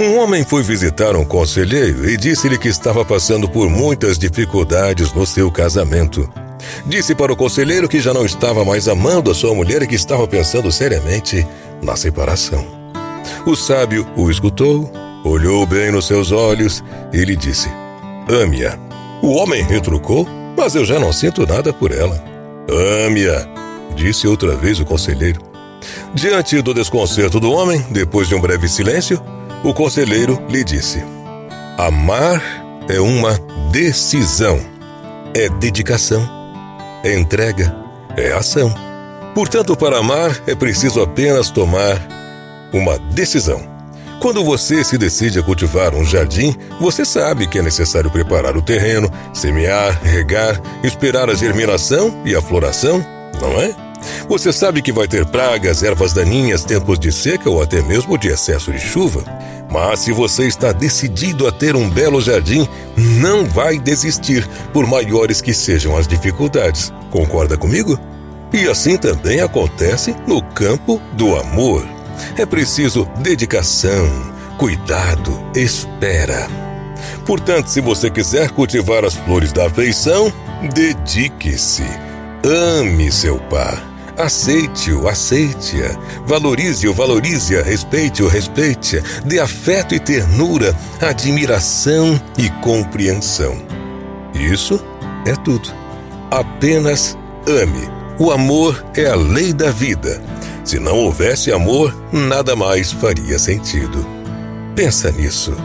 Um homem foi visitar um conselheiro e disse-lhe que estava passando por muitas dificuldades no seu casamento. Disse para o conselheiro que já não estava mais amando a sua mulher e que estava pensando seriamente na separação. O sábio o escutou, olhou bem nos seus olhos e lhe disse: Ame-a. O homem retrucou, mas eu já não sinto nada por ela. Ame-a, disse outra vez o conselheiro. Diante do desconcerto do homem, depois de um breve silêncio, o conselheiro lhe disse: Amar é uma decisão, é dedicação, é entrega, é ação. Portanto, para amar é preciso apenas tomar uma decisão. Quando você se decide a cultivar um jardim, você sabe que é necessário preparar o terreno, semear, regar, esperar a germinação e a floração, não é? Você sabe que vai ter pragas, ervas daninhas, tempos de seca ou até mesmo de excesso de chuva. Mas se você está decidido a ter um belo jardim, não vai desistir, por maiores que sejam as dificuldades. Concorda comigo? E assim também acontece no campo do amor. É preciso dedicação, cuidado, espera. Portanto, se você quiser cultivar as flores da afeição, dedique-se. Ame seu par. Aceite-o, aceite-a. Valorize-o, valorize-a. Respeite-o, respeite-a. Dê afeto e ternura, admiração e compreensão. Isso é tudo. Apenas ame. O amor é a lei da vida. Se não houvesse amor, nada mais faria sentido. Pensa nisso.